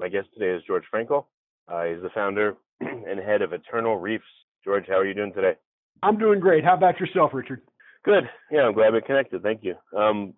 My guest today is George Frankel. Uh, he's the founder and head of Eternal Reefs. George, how are you doing today? I'm doing great. How about yourself, Richard? Good. Yeah, I'm glad we connected. Thank you. Um,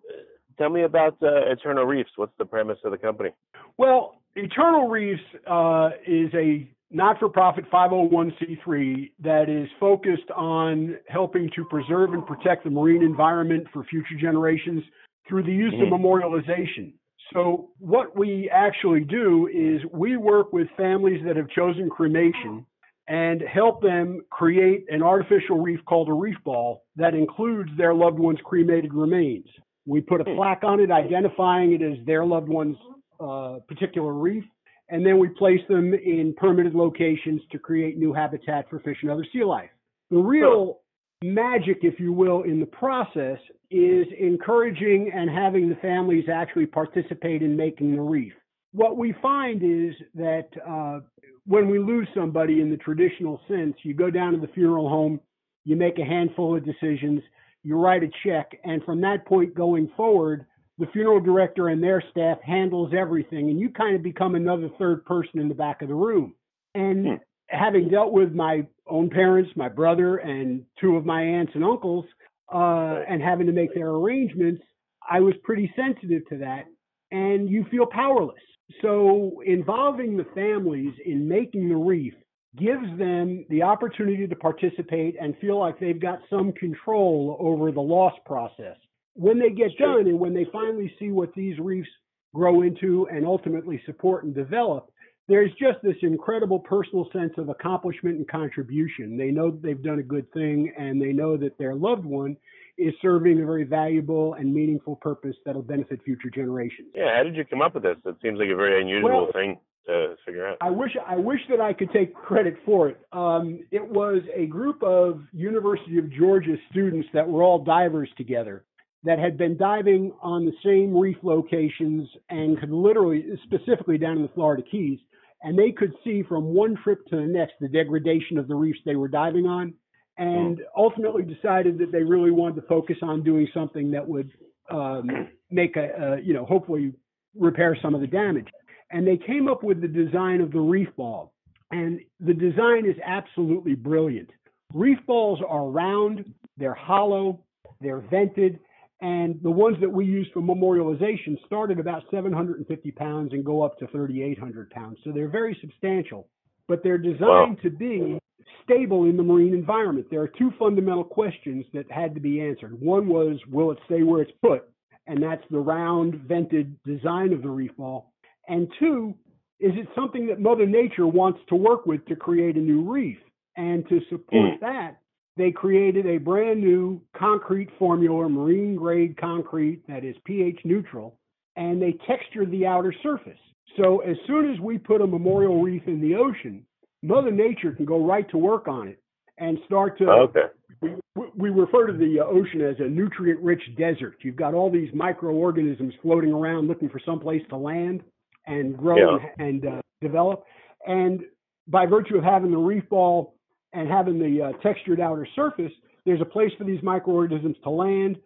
tell me about uh, Eternal Reefs. What's the premise of the company? Well, Eternal Reefs uh, is a not-for-profit 501c3 that is focused on helping to preserve and protect the marine environment for future generations through the use mm-hmm. of memorialization. So, what we actually do is we work with families that have chosen cremation and help them create an artificial reef called a reef ball that includes their loved one's cremated remains. We put a plaque on it identifying it as their loved one's uh, particular reef, and then we place them in permitted locations to create new habitat for fish and other sea life. The real magic, if you will, in the process is encouraging and having the families actually participate in making the reef. What we find is that uh, when we lose somebody in the traditional sense, you go down to the funeral home, you make a handful of decisions, you write a check, and from that point going forward, the funeral director and their staff handles everything, and you kind of become another third person in the back of the room. And hmm. Having dealt with my own parents, my brother, and two of my aunts and uncles, uh, and having to make their arrangements, I was pretty sensitive to that. And you feel powerless. So involving the families in making the reef gives them the opportunity to participate and feel like they've got some control over the loss process. When they get done and when they finally see what these reefs grow into and ultimately support and develop, there's just this incredible personal sense of accomplishment and contribution. They know that they've done a good thing and they know that their loved one is serving a very valuable and meaningful purpose that'll benefit future generations. Yeah, how did you come up with this? It seems like a very unusual well, thing to figure out. I wish I wish that I could take credit for it. Um, it was a group of University of Georgia students that were all divers together that had been diving on the same reef locations and could literally, specifically down in the Florida Keys, and they could see from one trip to the next the degradation of the reefs they were diving on, and ultimately decided that they really wanted to focus on doing something that would um, make a, a, you know, hopefully repair some of the damage. And they came up with the design of the reef ball, and the design is absolutely brilliant. Reef balls are round, they're hollow, they're vented, and the ones that we use for memorialization start at about 750 pounds and go up to 3,800 pounds. So they're very substantial, but they're designed wow. to be stable in the marine environment. There are two fundamental questions that had to be answered. One was, will it stay where it's put? And that's the round, vented design of the reef ball. And two, is it something that Mother Nature wants to work with to create a new reef? And to support mm. that, they created a brand new concrete formula, marine grade concrete that is pH neutral, and they textured the outer surface. So as soon as we put a memorial reef in the ocean, Mother Nature can go right to work on it and start to. Okay. We, we refer to the ocean as a nutrient rich desert. You've got all these microorganisms floating around looking for some place to land and grow yeah. and, and uh, develop. And by virtue of having the reef ball and having the uh, textured outer surface, there's a place for these microorganisms to land,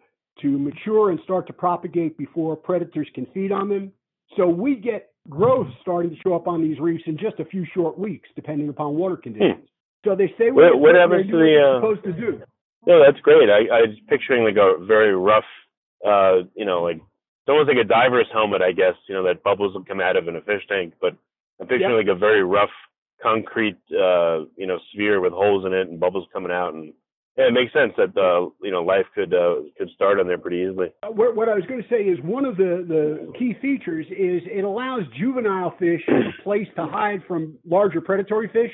to mature and start to propagate before predators can feed on them. So we get growth starting to show up on these reefs in just a few short weeks, depending upon water hmm. conditions. Hmm. So they say what, what happens to the uh, supposed to do. No, that's great. I, I was picturing like a very rough, uh, you know, like it's almost like a diver's helmet, I guess. You know, that bubbles will come out of in a fish tank, but I'm picturing yep. like a very rough concrete, uh, you know, sphere with holes in it and bubbles coming out, and yeah, it makes sense that uh, you know life could uh, could start on there pretty easily. Uh, what, what I was going to say is one of the the key features is it allows juvenile fish a place to hide from larger predatory fish.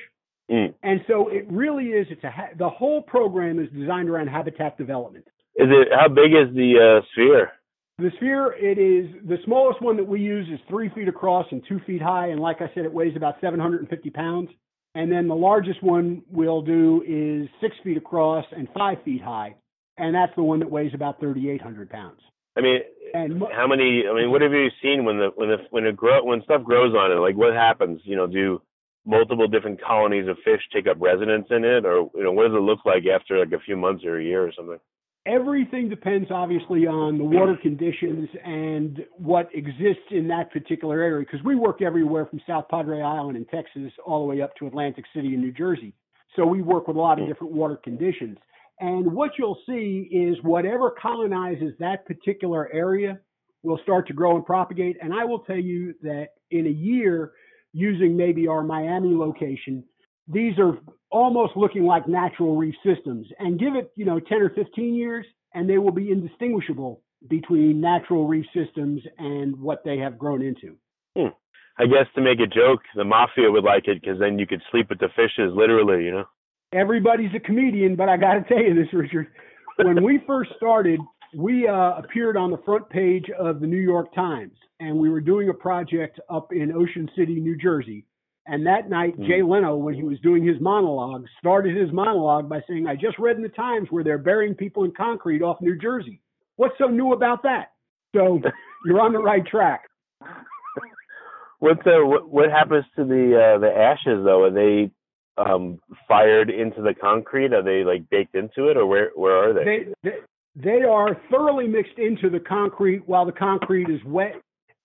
Mm. And so it really is. It's a ha- the whole program is designed around habitat development. Is it how big is the uh, sphere? The sphere, it is the smallest one that we use is three feet across and two feet high, and like I said, it weighs about 750 pounds. And then the largest one we'll do is six feet across and five feet high, and that's the one that weighs about 3,800 pounds. I mean, And how many? I mean, what have you seen when the when the when it grow when stuff grows on it? Like, what happens? You know, do multiple different colonies of fish take up residence in it, or you know, what does it look like after like a few months or a year or something? Everything depends obviously on the water conditions and what exists in that particular area because we work everywhere from South Padre Island in Texas all the way up to Atlantic City in New Jersey. So we work with a lot of different water conditions. And what you'll see is whatever colonizes that particular area will start to grow and propagate. And I will tell you that in a year, using maybe our Miami location, these are almost looking like natural reef systems. And give it, you know, 10 or 15 years, and they will be indistinguishable between natural reef systems and what they have grown into. I guess to make a joke, the mafia would like it because then you could sleep with the fishes, literally. You know. everybody's a comedian, but I got to tell you this, Richard. When we first started, we uh, appeared on the front page of the New York Times, and we were doing a project up in Ocean City, New Jersey. And that night, Hmm. Jay Leno, when he was doing his monologue, started his monologue by saying, "I just read in the Times where they're burying people in concrete off New Jersey. What's so new about that?" So you're on the right track. What the what, what happens to the uh, the ashes though? Are they um, fired into the concrete? Are they like baked into it, or where where are they? they, they they are thoroughly mixed into the concrete while the concrete is wet,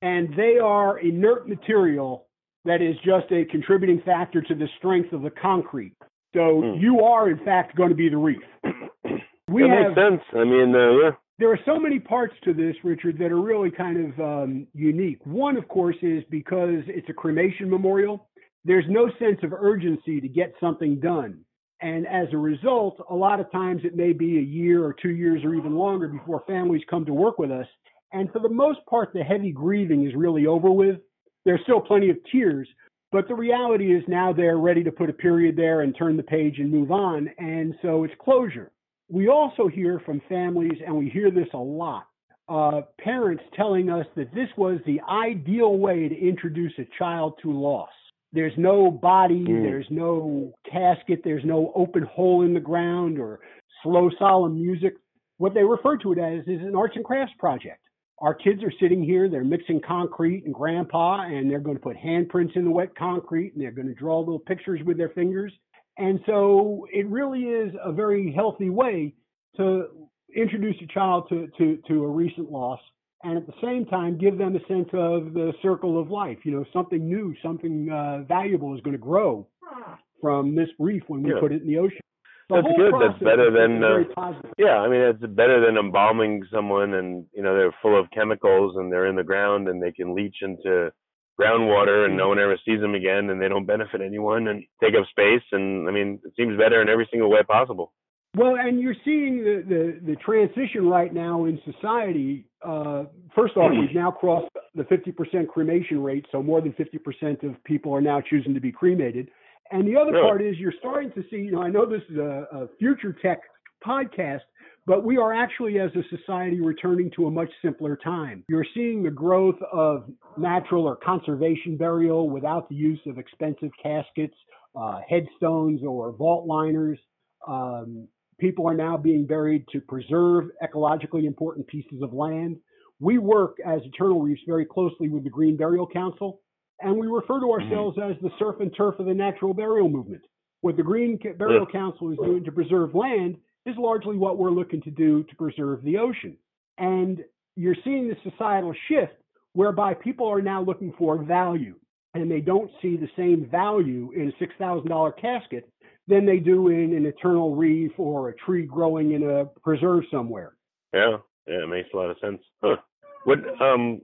and they are inert material that is just a contributing factor to the strength of the concrete. So Hmm. you are, in fact, going to be the reef. We that have makes sense. I mean, uh, yeah. there are so many parts to this, Richard, that are really kind of um, unique. One, of course, is because it's a cremation memorial, there's no sense of urgency to get something done. And as a result, a lot of times it may be a year or two years or even longer before families come to work with us. And for the most part, the heavy grieving is really over with. There's still plenty of tears, but the reality is now they're ready to put a period there and turn the page and move on. And so it's closure. We also hear from families, and we hear this a lot, uh, parents telling us that this was the ideal way to introduce a child to loss. There's no body, Mm. there's no casket, there's no open hole in the ground or slow, solemn music. What they refer to it as is an arts and crafts project. Our kids are sitting here, they're mixing concrete and grandpa, and they're going to put handprints in the wet concrete, and they're going to draw little pictures with their fingers. And so it really is a very healthy way to introduce a child to, to, to a recent loss and at the same time give them a sense of the circle of life. You know, something new, something uh, valuable is going to grow from this reef when we Yeah. put it in the ocean. That's good. That's better than, uh. Yeah, I mean it's better than embalming someone and you know they're full of chemicals and they're in the ground and they can leach into groundwater and no one ever sees them again and they don't benefit anyone and take up space and I mean it seems better in every single way possible. Well, and you're seeing the, the, the transition right now in society. Uh, first off, we've now crossed the 50% cremation rate, so more than 50% of people are now choosing to be cremated. And the other Really? part is you're starting to see, you know, I know this is a, a future tech podcast, but we are actually, as a society, returning to a much simpler time. You're seeing the growth of natural or conservation burial without the use of expensive caskets, uh, headstones, or vault liners. Um, people are now being buried to preserve ecologically important pieces of land. We work as Eternal Reefs very closely with the Green Burial Council, and we refer to ourselves as the surf and turf of the natural burial movement. What the Green Burial Council is doing to preserve land is largely what we're looking to do to preserve the ocean. And you're seeing the societal shift whereby people are now looking for value and they don't see the same value in a $6,000 casket than they do in an eternal reef or a tree growing in a preserve somewhere. Yeah, yeah, it makes a lot of sense. Huh. What um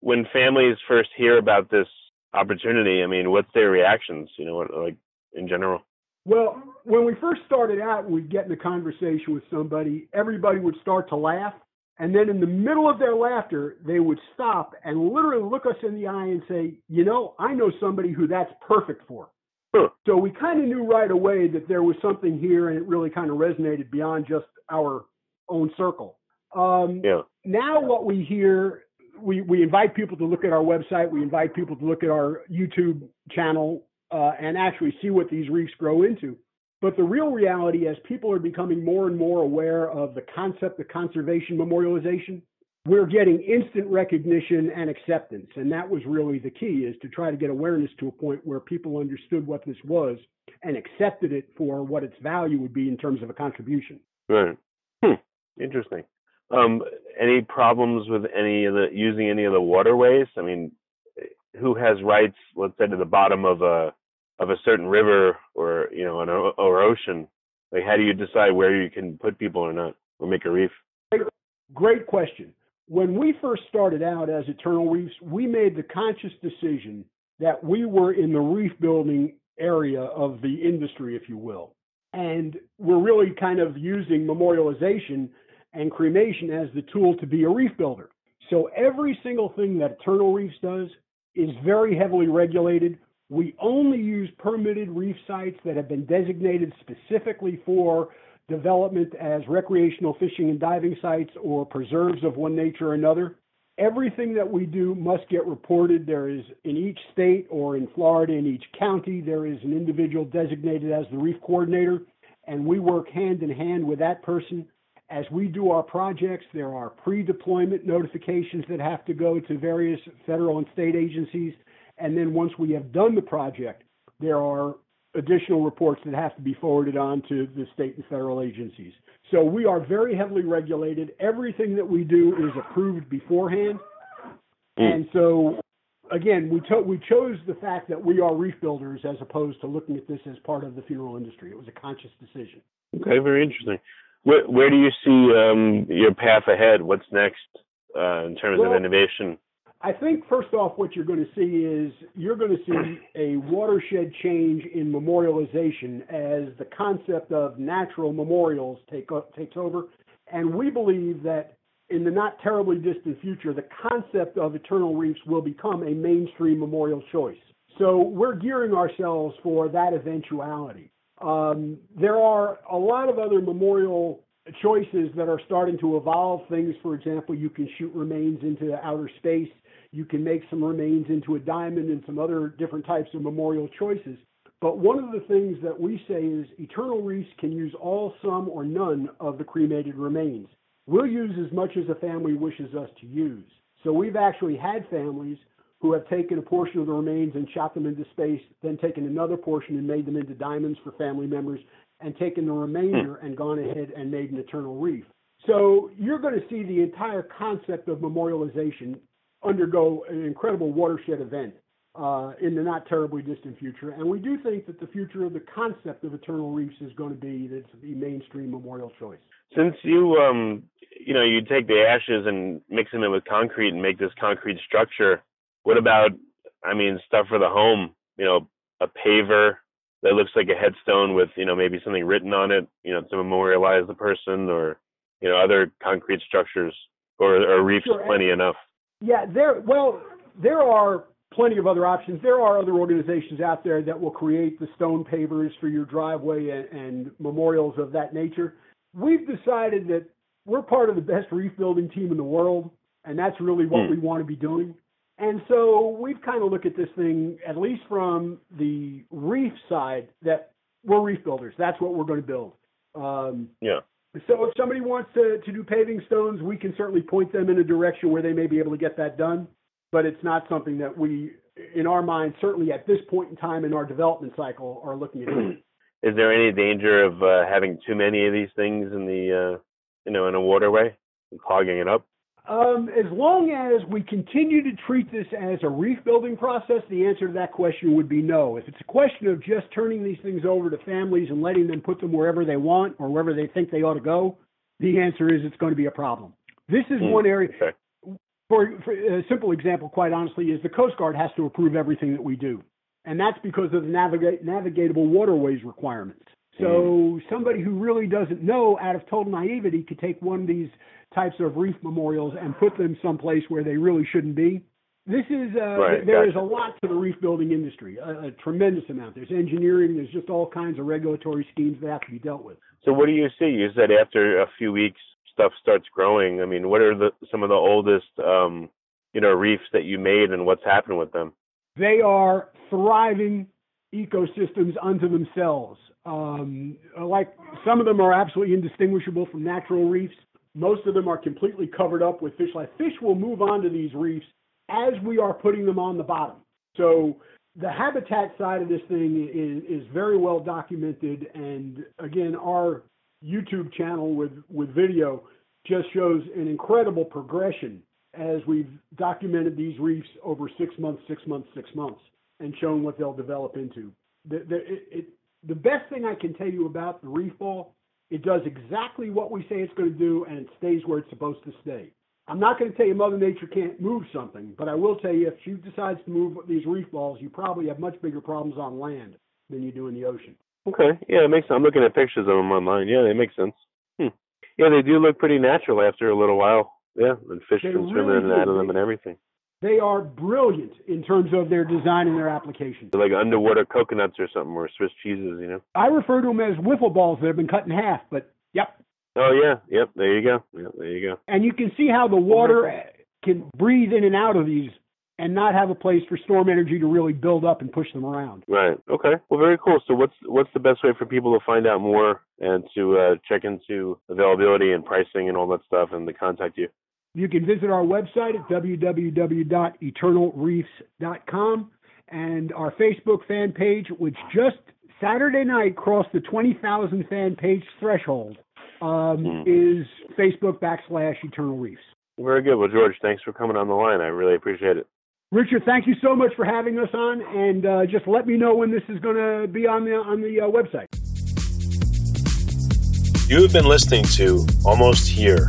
when families first hear about this opportunity, I mean, what's their reactions? You know, what like in general? Well, when we first started out, we'd get in a conversation with somebody, everybody would start to laugh. And then in the middle of their laughter, they would stop and literally look us in the eye and say, You know, I know somebody who that's perfect for. Huh. So we kind of knew right away that there was something here and it really kind of resonated beyond just our own circle. Um, Yeah. now what we hear we, we invite people to look at our website we invite people to look at our youtube channel uh, and actually see what these reefs grow into but the real reality as people are becoming more and more aware of the concept of conservation memorialization we're getting instant recognition and acceptance and that was really the key is to try to get awareness to a point where people understood what this was and accepted it for what its value would be in terms of a contribution Right. Hmm. Interesting. Um, any problems with any of the using any of the waterways? I mean, who has rights? Let's say to the bottom of a of a certain river or you know an or ocean. Like, how do you decide where you can put people or not, or make a reef? Great question. When we first started out as Eternal Reefs, we made the conscious decision that we were in the reef building area of the industry, if you will. And we're really kind of using memorialization and cremation as the tool to be a reef builder. So every single thing that Eternal Reefs does is very heavily regulated. We only use permitted reef sites that have been designated specifically for development as recreational fishing and diving sites or preserves of one nature or another. Everything that we do must get reported. There is in each state or in Florida, in each county, there is an individual designated as the reef coordinator, and we work hand in hand with that person. As we do our projects, there are pre deployment notifications that have to go to various federal and state agencies. And then once we have done the project, there are additional reports that have to be forwarded on to the state and federal agencies. So we are very heavily regulated. Everything that we do is approved beforehand. Mm. And so, again, we, to- we chose the fact that we are reef builders as opposed to looking at this as part of the funeral industry. It was a conscious decision. Okay, very interesting. Where where do you see um, your path ahead? What's next uh, in terms of innovation? I think first off, what you're going to see is you're going to see a watershed change in memorialization as the concept of natural memorials take o- takes over, and we believe that in the not terribly distant future, the concept of eternal reefs will become a mainstream memorial choice. So we're gearing ourselves for that eventuality. Um, there are a lot of other memorial choices that are starting to evolve. Things, for example, you can shoot remains into outer space. You can make some remains into a diamond and some other different types of memorial choices. But one of the things that we say is Eternal Reefs can use all, some, or none of the cremated remains. We'll use as much as a family wishes us to use. So we've actually had families who have taken a portion of the remains and shot them into space, then taken another portion and made them into diamonds for family members, and taken the remainder and gone ahead and made an eternal reef. So you're going to see the entire concept of memorialization undergo an incredible watershed event uh, in the not terribly distant future. And we do think that the future of the concept of eternal reefs is going to be that's the mainstream memorial choice. Since you um you know you take the ashes and mix them in with concrete and make this concrete structure, what about I mean stuff for the home? You know, a paver that looks like a headstone with you know maybe something written on it, you know, to memorialize the person, or you know other concrete structures, or or reefs Sure. plenty enough. Yeah, there. Well, there are plenty of other options. There are other organizations out there that will create the stone pavers for your driveway and, and memorials of that nature. We've decided that we're part of the best reef building team in the world, and that's really what Hmm. we want to be doing. And so we've kind of looked at this thing, at least from the reef side, that we're reef builders. That's what we're going to build. Um, Yeah. so if somebody wants to, to do paving stones, we can certainly point them in a direction where they may be able to get that done. But it's not something that we, in our mind, certainly at this point in time in our development cycle, are looking at. Is there any danger of uh, having too many of these things in the uh, you know in a waterway and clogging it up? Um, as long as we continue to treat this as a reef building process, the answer to that question would be no. If it's a question of just turning these things over to families and letting them put them wherever they want or wherever they think they ought to go, the answer is it's going to be a problem. This is Hmm, one area. Okay. For, for a simple example, quite honestly, is the Coast Guard has to approve everything that we do, and that's because of the navigate, navigatable waterways requirements. So somebody who really doesn't know, out of total naivety, could take one of these types of reef memorials and put them someplace where they really shouldn't be. This is uh, Right, there is gotcha. a lot to the reef building industry, a, a tremendous amount. There's engineering, there's just all kinds of regulatory schemes that have to be dealt with. So what do you see? You said after a few weeks, stuff starts growing, I mean, what are the some of the oldest um, you know reefs that you made, and what's happened with them? They are thriving ecosystems unto themselves. Um, like some of them are absolutely indistinguishable from natural reefs. Most of them are completely covered up with fish life. Fish will move onto these reefs as we are putting them on the bottom. So the habitat side of this thing is, is very well documented. And again, our YouTube channel with, with video just shows an incredible progression as we've documented these reefs over six months, six months, six months, and shown what they'll develop into. The, the, it, it, the best thing I can tell you about the reef ball, it does exactly what we say it's going to do, and it stays where it's supposed to stay. I'm not going to tell you Mother Nature can't move something, but I will tell you if she decides to move these reef balls, you probably have much bigger problems on land than you do in the ocean. Okay, yeah, it makes. I'm looking at pictures of them online. Yeah, they make sense. Hmm. Yeah, they do look pretty natural after a little while. Yeah, and fish they can swim really in and out of them and everything. They are brilliant in terms of their design and their application. They're like underwater coconuts or something, or Swiss cheeses, you know. I refer to them as wiffle balls that have been cut in half, but yep. Oh yeah, yep. There you go. Yep, there you go. And you can see how the water can breathe in and out of these and not have a place for storm energy to really build up and push them around. Right. Okay. Well, very cool. So, what's what's the best way for people to find out more and to uh, check into availability and pricing and all that stuff, and to contact you? You can visit our website at www.eternalreefs.com and our Facebook fan page, which just Saturday night crossed the 20,000 fan page threshold, um, mm. is Facebook backslash Eternal Reefs. Very good. Well, George, thanks for coming on the line. I really appreciate it. Richard, thank you so much for having us on, and uh, just let me know when this is going to be on the on the uh, website. You have been listening to Almost Here,